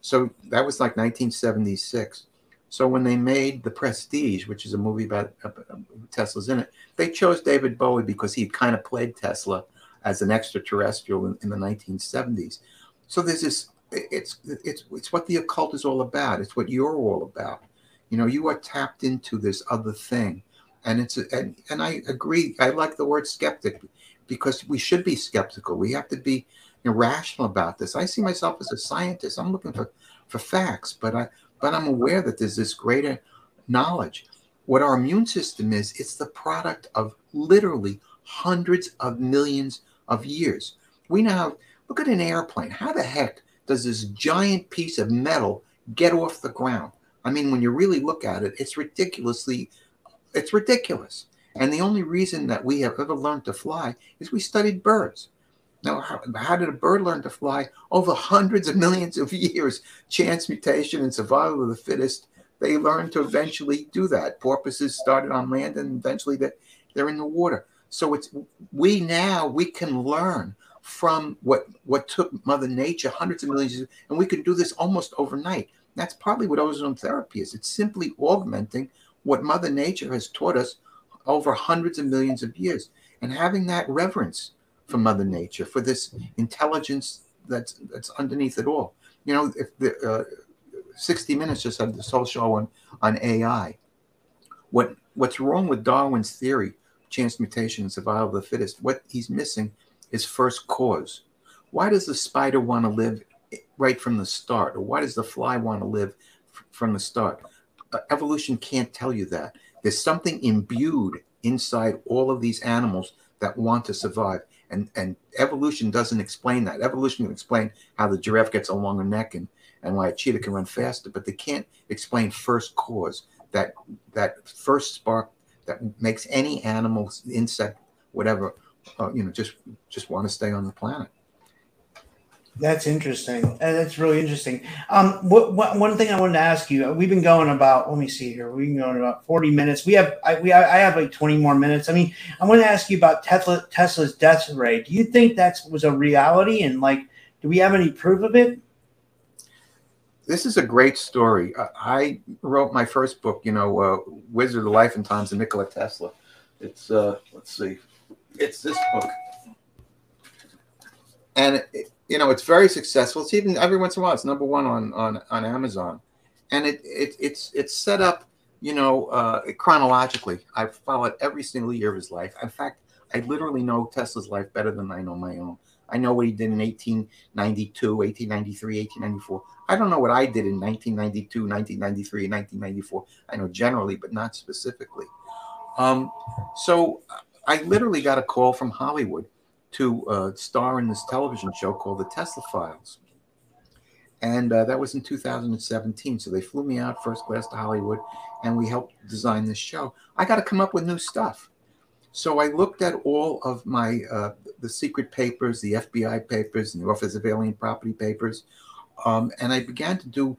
So that was like 1976. So when they made The Prestige, which is a movie about uh, uh, Tesla's in it, they chose David Bowie because he kind of played Tesla as an extraterrestrial in, in, the 1970s. So there's this. It's it's it's what the occult is all about. It's what you're all about. You know, you are tapped into this other thing, and it's and and I agree. I like the word skeptic because we should be skeptical. We have to be irrational about this. I see myself as a scientist. I'm looking for for facts, but I but I'm aware that there's this greater knowledge. What our immune system is, it's the product of literally hundreds of millions of years. We now look at an airplane. How the heck does this giant piece of metal get off the ground? I mean, when you really look at it, it's ridiculously, it's ridiculous. And the only reason that we have ever learned to fly is we studied birds. Now, how, how, did a bird learn to fly? Over hundreds of millions of years, chance mutation and survival of the fittest, they learned to eventually do that. Porpoises started on land and eventually they're, in the water. So it's we now we can learn from what what took Mother Nature hundreds of millions, of, and we can do this almost overnight. That's partly what ozone therapy is. It's simply augmenting what Mother Nature has taught us over hundreds of millions of years, and having that reverence for Mother Nature, for this intelligence that's that's underneath it all. You know, if the uh, 60 Minutes just had this whole show on on AI. What what's wrong with Darwin's theory, chance mutation and survival of the fittest? What he's missing is first cause. Why does the spider want to live right from the start, or why does the fly want to live f- from the start? Uh, evolution can't tell you that. There's something imbued inside all of these animals that want to survive And and evolution doesn't explain that. Evolution can explain how the giraffe gets a longer neck and and why a cheetah can run faster, but they can't explain first cause that that first spark that makes any animal, insect, whatever, uh, you know, just just want to stay on the planet. That's interesting. Uh, that's really interesting. Um, what, what, one thing I wanted to ask you, we've been going about, let me see here. We've been going about 40 minutes. We have, I, we, I have like 20 more minutes. I mean, I want to ask you about Tesla, Tesla's death ray. Do you think that was a reality? And like, do we have any proof of it? This is a great story. I wrote my first book, you know, uh, Wizard of Life and Times of Nikola Tesla. It's, uh, let's see, it's this book. And it, you know, it's very successful. It's even every once in a while, it's number one on on on Amazon, and it, it it's it's set up, you know, uh, chronologically. I followed every single year of his life. In fact, I literally know Tesla's life better than I know my own. I know what he did in 1892, 1893, 1894. I don't know what I did in 1992, 1993, 1994. I know generally, but not specifically. Um, so I literally got a call from Hollywood to uh, star in this television show called The Tesla Files. And uh, that was in 2017. So they flew me out first class to Hollywood and we helped design this show. I got to come up with new stuff. So I looked at all of my uh, the secret papers, the FBI papers, and the Office of Alien Property papers, um, and I began to do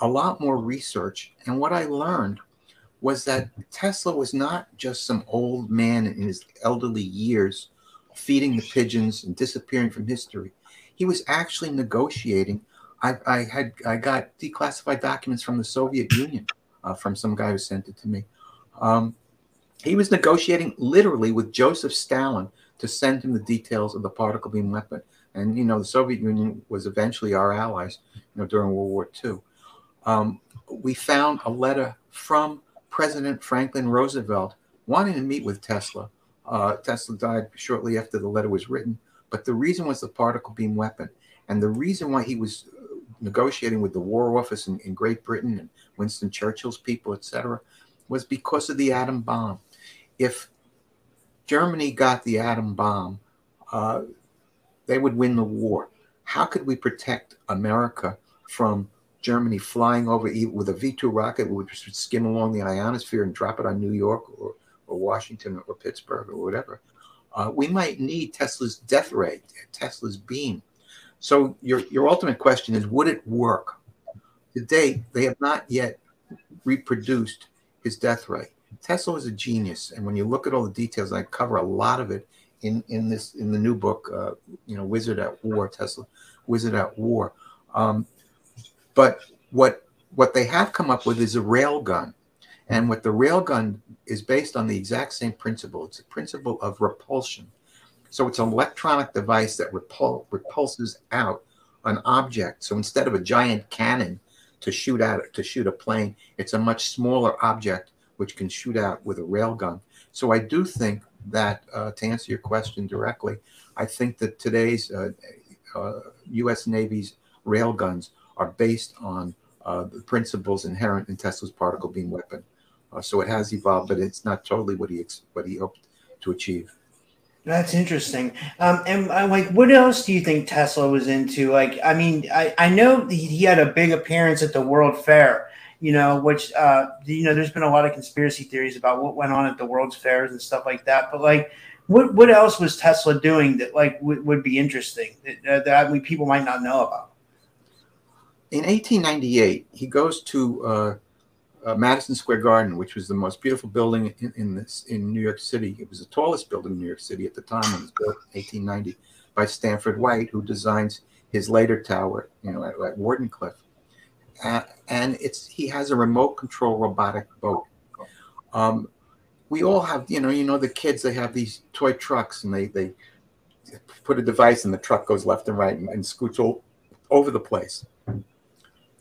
a lot more research. And what I learned was that Tesla was not just some old man in his elderly years feeding the pigeons and disappearing from history. He was actually negotiating. I, I had I got declassified documents from the Soviet Union uh, from some guy who sent it to me. Um, he was negotiating literally with Joseph Stalin to send him the details of the particle beam weapon. And you know, the Soviet Union was eventually our allies, you know, during World War II. Um, we found a letter from President Franklin Roosevelt wanting to meet with Tesla uh, Tesla died shortly after the letter was written, but the reason was the particle beam weapon. And the reason why he was uh, negotiating with the War Office in, in Great Britain and Winston Churchill's people, etc., was because of the atom bomb. If Germany got the atom bomb, uh, they would win the war. How could we protect America from Germany flying over with a V 2 rocket, which would skim along the ionosphere and drop it on New York or or Washington or Pittsburgh or whatever, uh, we might need Tesla's death ray, Tesla's beam. So your your ultimate question is, would it work? Today, they have not yet reproduced his death ray. Tesla was a genius, and when you look at all the details, I cover a lot of it in in this in the new book, uh, you know, Wizard at War, Tesla, Wizard at War. Um, but what what they have come up with is a rail gun and what the railgun is based on the exact same principle. It's a principle of repulsion. So it's an electronic device that repul- repulses out an object. So instead of a giant cannon to shoot at to shoot a plane, it's a much smaller object which can shoot out with a railgun. So I do think that uh, to answer your question directly, I think that today's uh, uh, U.S. Navy's railguns are based on uh, the principles inherent in Tesla's particle beam weapon. Uh, so it has evolved, but it's not totally what he ex- what he hoped to achieve. That's interesting. Um, and uh, like, what else do you think Tesla was into? Like, I mean, I, I know he had a big appearance at the World Fair, you know, which, uh, you know, there's been a lot of conspiracy theories about what went on at the World's Fairs and stuff like that. But like, what, what else was Tesla doing that like w- would be interesting that, uh, that I mean, people might not know about? In 1898, he goes to uh, Madison Square Garden, which was the most beautiful building in, in, this in New York City. It was the tallest building in New York City at the time. It was built in 1890 by Stanford White, who designs his later tower, you know, at, at Wardenclyffe. Uh, and it's he has a remote control robotic boat. Um, we all have, you know, you know, the kids they have these toy trucks, and they they put a device, and the truck goes left and right and, and scoots all over the place.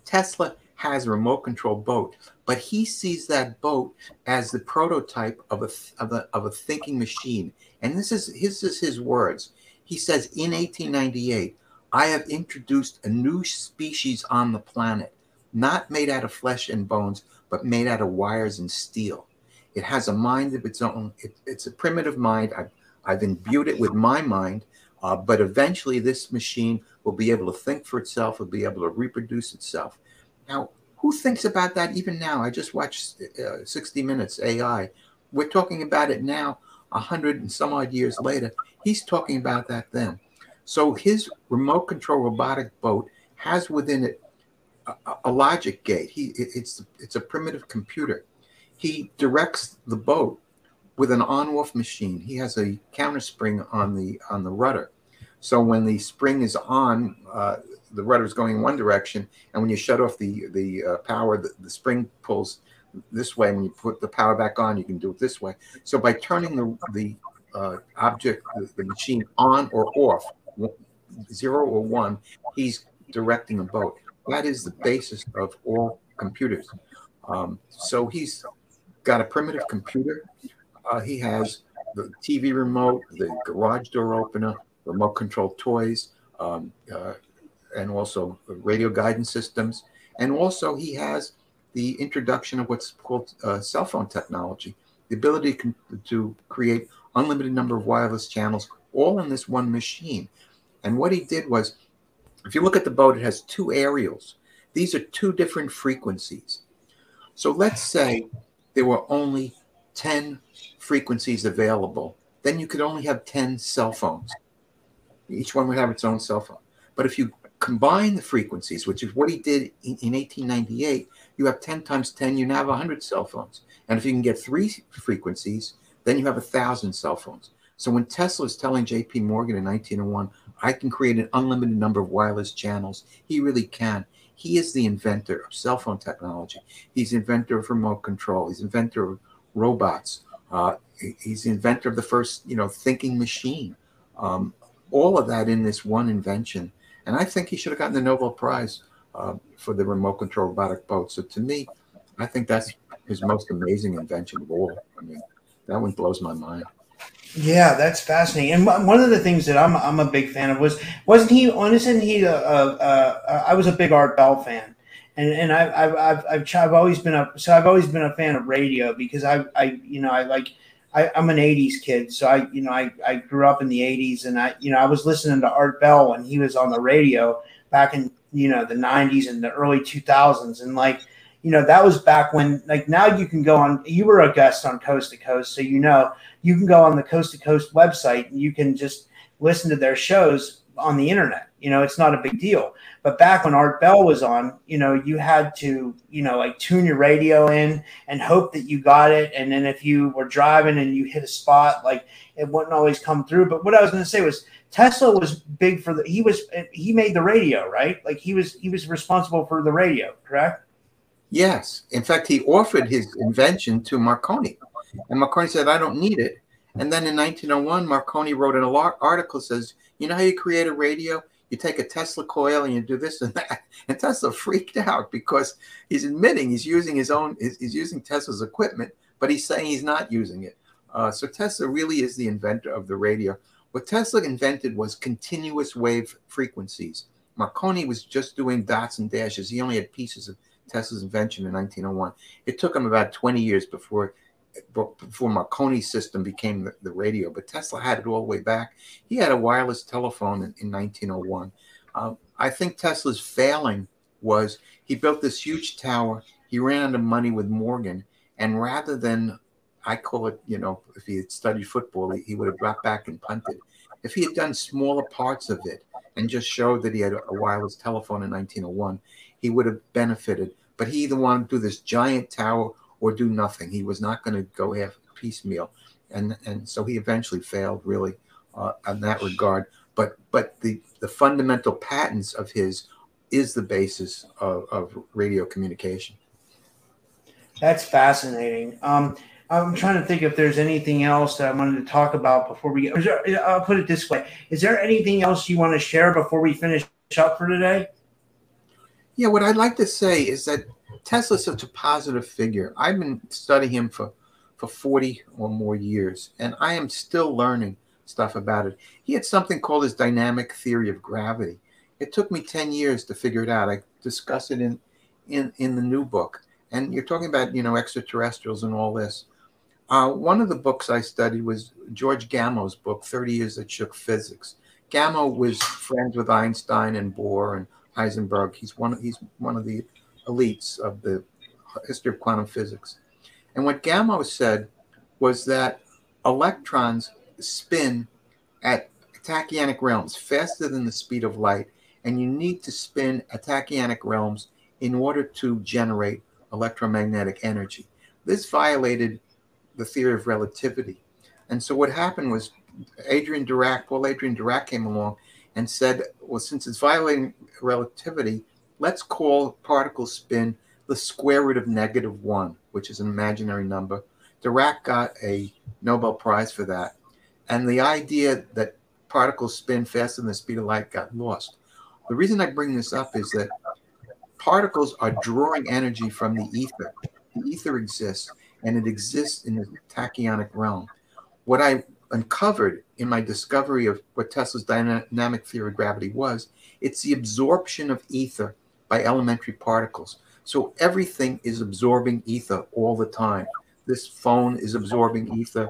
Tesla has a remote control boat, but he sees that boat as the prototype of a of a, of a thinking machine. And this is his is his words. He says in 1898, I have introduced a new species on the planet, not made out of flesh and bones, but made out of wires and steel. It has a mind of its own. It, it's a primitive mind. I've, I've imbued it with my mind, uh, but eventually this machine will be able to think for itself, will be able to reproduce itself. Now, who thinks about that even now? I just watched uh, 60 Minutes AI. We're talking about it now, a hundred and some odd years later. He's talking about that then. So his remote control robotic boat has within it a, a logic gate. He it's it's a primitive computer. He directs the boat with an on-off machine. He has a counter spring on the on the rudder. So when the spring is on, uh, the rudder is going in one direction, and when you shut off the the uh, power, the, the spring pulls this way. When you put the power back on, you can do it this way. So by turning the the uh, object, the, the machine on or off, zero or one, he's directing a boat. That is the basis of all computers. Um, so he's got a primitive computer. Uh, he has the TV remote, the garage door opener, remote control toys, um, uh, and also radio guidance systems. And also, he has the introduction of what's called uh, cell phone technology, the ability to create unlimited number of wireless channels, all in this one machine. And what he did was, if you look at the boat, it has two aerials. These are two different frequencies. So let's say there were only 10 frequencies available, then you could only have 10 cell phones. Each one would have its own cell phone. But if you combine the frequencies, which is what he did in, in 1898, you have 10 times 10, you now have 100 cell phones. And if you can get three frequencies, then you have a thousand cell phones. So when Tesla is telling JP Morgan in 1901, I can create an unlimited number of wireless channels, he really can. He is the inventor of cell phone technology. He's inventor of remote control. He's inventor of robots. Uh, he's the inventor of the first, you know, thinking machine. Um, all of that in this one invention. And I think he should have gotten the Nobel Prize uh, for the remote control robotic boat. So to me, I think that's his most amazing invention of all. I mean, that one blows my mind. Yeah, that's fascinating. And one of the things that I'm I'm a big fan of was wasn't he? Wasn't he? Uh, uh, I was a big Art Bell fan, and and I, I've I've I've I've always been a so I've always been a fan of radio because I I you know I like I, am an '80s kid, so I you know I I grew up in the '80s, and I you know I was listening to Art Bell when he was on the radio back in you know the '90s and the early 2000s, and like you know that was back when like now you can go on you were a guest on coast to coast so you know you can go on the coast to coast website and you can just listen to their shows on the internet you know it's not a big deal but back when art bell was on you know you had to you know like tune your radio in and hope that you got it and then if you were driving and you hit a spot like it wouldn't always come through but what i was going to say was tesla was big for the he was he made the radio right like he was he was responsible for the radio correct Yes. In fact, he offered his invention to Marconi, and Marconi said, "I don't need it." And then in 1901, Marconi wrote an article says, "You know how you create a radio? You take a Tesla coil and you do this and that." And Tesla freaked out because he's admitting he's using his own, he's using Tesla's equipment, but he's saying he's not using it. Uh, so Tesla really is the inventor of the radio. What Tesla invented was continuous wave frequencies. Marconi was just doing dots and dashes. He only had pieces of Tesla's invention in 1901. It took him about 20 years before before Marconi's system became the, the, radio, but Tesla had it all the way back. He had a wireless telephone in, in 1901. Um, I think Tesla's failing was he built this huge tower. He ran out of money with Morgan, and rather than I call it, you know, if he had studied football, he, he would have dropped back and punted. If he had done smaller parts of it and just showed that he had a, a wireless telephone in 1901, he would have benefited. But he either wanted to do this giant tower or do nothing. He was not going to go half piecemeal, and and so he eventually failed really uh, in that regard. But but the the fundamental patents of his is the basis of, of radio communication. That's fascinating. Um, I'm trying to think if there's anything else that I wanted to talk about before we. There, I'll put it this way: Is there anything else you want to share before we finish up for today? Yeah, what I'd like to say is that Tesla's such a positive figure. I've been studying him for, for 40 or more years, and I am still learning stuff about it. He had something called his dynamic theory of gravity. It took me 10 years to figure it out. I discuss it in, in, in the new book. And you're talking about, you know, extraterrestrials and all this. Uh, one of the books I studied was George Gamow's book, 30 Years That Shook Physics. Gamow was friends with Einstein and Bohr and Heisenberg. He's one, he's one of the elites of the history of quantum physics. And what Gamow said was that electrons spin at tachyonic realms faster than the speed of light, and you need to spin at tachyonic realms in order to generate electromagnetic energy. This violated the theory of relativity. And so what happened was Adrien Dirac, Paul Adrien Dirac came along and said, well, since it's violating relativity, let's call particle spin the square root of negative one, which is an imaginary number. Dirac got a Nobel Prize for that. And the idea that particles spin faster than the speed of light got lost. The reason I bring this up is that particles are drawing energy from the ether. The ether exists, and it exists in the tachyonic realm. What I uncovered in my discovery of what Tesla's dynamic theory of gravity was, it's the absorption of ether by elementary particles. So everything is absorbing ether all the time. This phone is absorbing ether.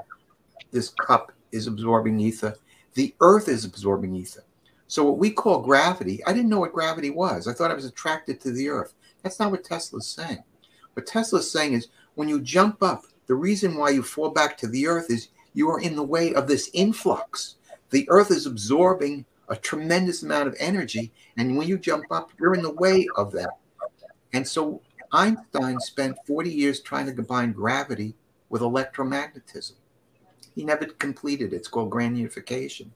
This cup is absorbing ether. The earth is absorbing ether. So what we call gravity, I didn't know what gravity was. I thought I was attracted to the earth. That's not what Tesla's saying. What Tesla's saying is when you jump up, the reason why you fall back to the earth is you are in the way of this influx. The earth is absorbing a tremendous amount of energy. And when you jump up, you're in the way of that. And so Einstein spent 40 years trying to combine gravity with electromagnetism. He never completed it. It's called grand unification.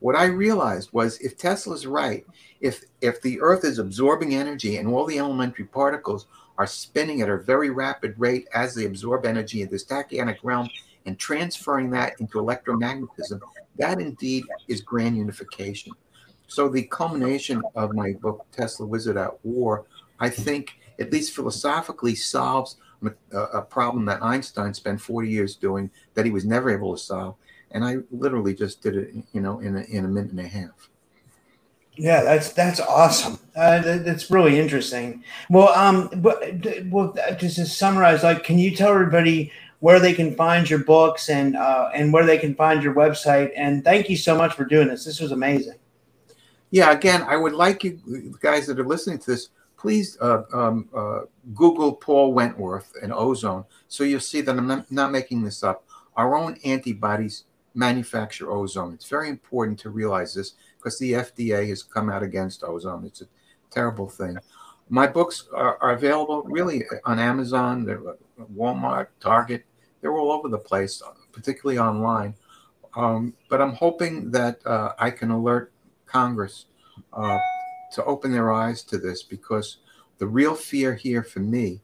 What I realized was if Tesla's right, if if the Earth is absorbing energy and all the elementary particles are spinning at a very rapid rate as they absorb energy in this tachyonic realm and transferring that into electromagnetism, that indeed is grand unification. So the culmination of my book, Tesla Wizard at War, I think, at least philosophically, solves a, problem that Einstein spent 40 years doing that he was never able to solve. And I literally just did it, you know, in a, in a minute and a half. Yeah, that's that's awesome. Uh, that, that's really interesting. Well, um, but well, just to summarize, like, can you tell everybody where they can find your books and uh, and where they can find your website? And thank you so much for doing this. This was amazing. Yeah, again, I would like you guys that are listening to this please uh, um, uh, Google Paul Wentworth and ozone so you'll see that I'm not, making this up. Our own antibodies manufacture ozone. It's very important to realize this because the FDA has come out against ozone. It's a terrible thing. My books are, are available really on Amazon, Walmart, Target. They're all over the place, particularly online. Um, but I'm hoping that uh, I can alert Congress uh, to open their eyes to this because the real fear here for me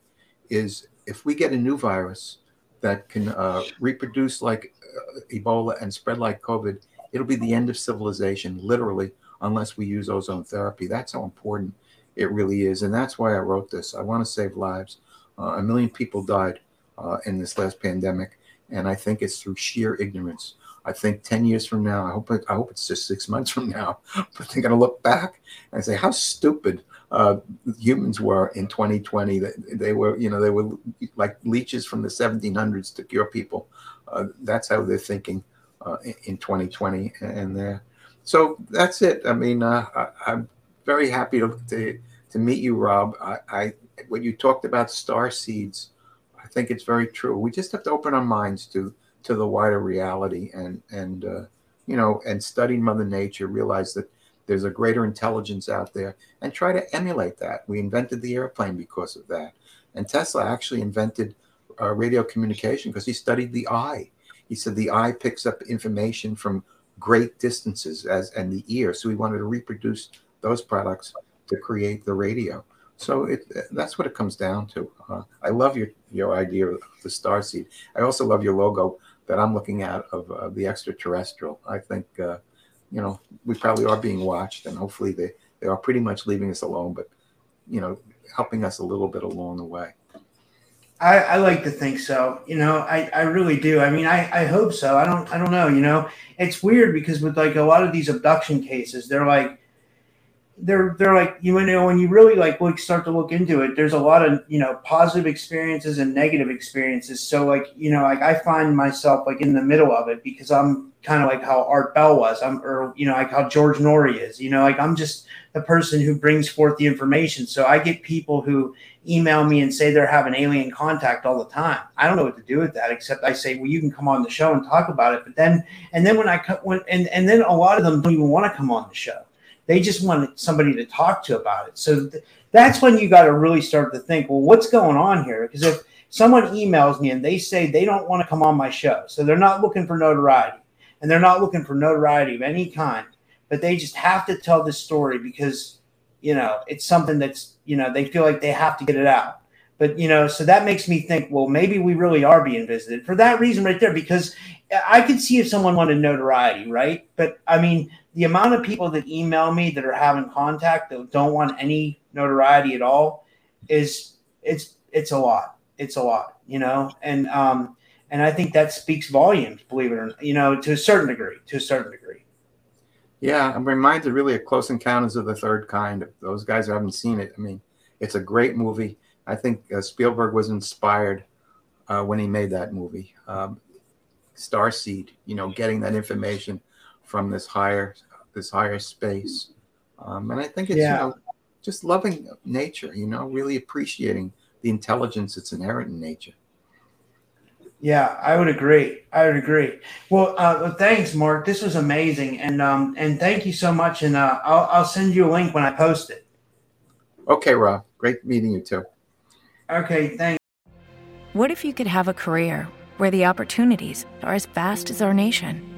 is if we get a new virus that can uh, reproduce like uh, Ebola and spread like COVID, it'll be the end of civilization, literally, unless we use ozone therapy. That's how important it really is. And that's why I wrote this. I want to save lives. Uh, a million people died uh, in this last pandemic. And I think it's through sheer ignorance. I think 10 years from now, I hope it, I hope it's just six months from now, but they're going to look back and say how stupid uh, humans were in 2020. They, they, were, you know, they were like leeches from the 1700s to cure people. Uh, that's how they're thinking uh, in 2020, and there. So that's it. I mean, uh, I, am very happy to, to, to meet you, Rob. I, I when you talked about star seeds, I think it's very true. We just have to open our minds to to the wider reality and and uh, you know and study mother nature realize that there's a greater intelligence out there and try to emulate that. We invented the airplane because of that. And tesla actually invented uh, radio communication because he studied the eye. He said the eye picks up information from great distances as and the ear. So he wanted to reproduce those products to create the radio so it, that's what it comes down to. Uh, I love your your idea of the star seed. I also love your logo that I'm looking at of uh, the extraterrestrial. I think, uh, you know, we probably are being watched, and hopefully they, they are pretty much leaving us alone, but, you know, helping us a little bit along the way. I, I like to think so. You know, I, I really do. I mean, I, I hope so. I don't I don't know. You know, it's weird because with like a lot of these abduction cases, they're like, they're they're like you know when you really like look start to look into it there's a lot of you know positive experiences and negative experiences. So like you know like i find myself like in the middle of it because i'm kind of like how art bell was. I'm or you know like how george noory is you know like i'm just the person who brings forth the information. So i get people who email me and say they're having alien contact all the time. I don't know what to do with that except i say well you can come on the show and talk about it. But then and then when i cut when and, and then a lot of them don't even want to come on the show they just want somebody to talk to about it. So th- that's when you got to really start to think, well, what's going on here? Because if someone emails me and they say they don't want to come on my show, so they're not looking for notoriety and they're not looking for notoriety of any kind, but they just have to tell this story because, you know, it's something that's, you know, they feel like they have to get it out. But, you know, so that makes me think, well, maybe we really are being visited for that reason right there, because I could see if someone wanted notoriety, right? But I mean, the amount of people that email me that are having contact that don't want any notoriety at all is it's it's a lot. It's a lot, you know, and um and I think that speaks volumes, believe it or not, you know, to a certain degree, to a certain degree. Yeah, I'm reminded really of Close Encounters of the Third Kind. Those guys haven't seen it, I mean, it's a great movie. I think uh, Spielberg was inspired uh, when he made that movie. Um, Starseed, you know, getting that information from this higher this higher space. Um, and I think it's yeah. you know, just loving nature, you know, really appreciating the intelligence that's inherent in nature. Yeah, I would agree. I would agree. Well, uh, thanks, Marc. This was amazing, and um, and thank you so much. And uh, I'll I'll send you a link when I post it. Okay, Rob. Great meeting you too. Okay, thanks. What if you could have a career where the opportunities are as vast as our nation?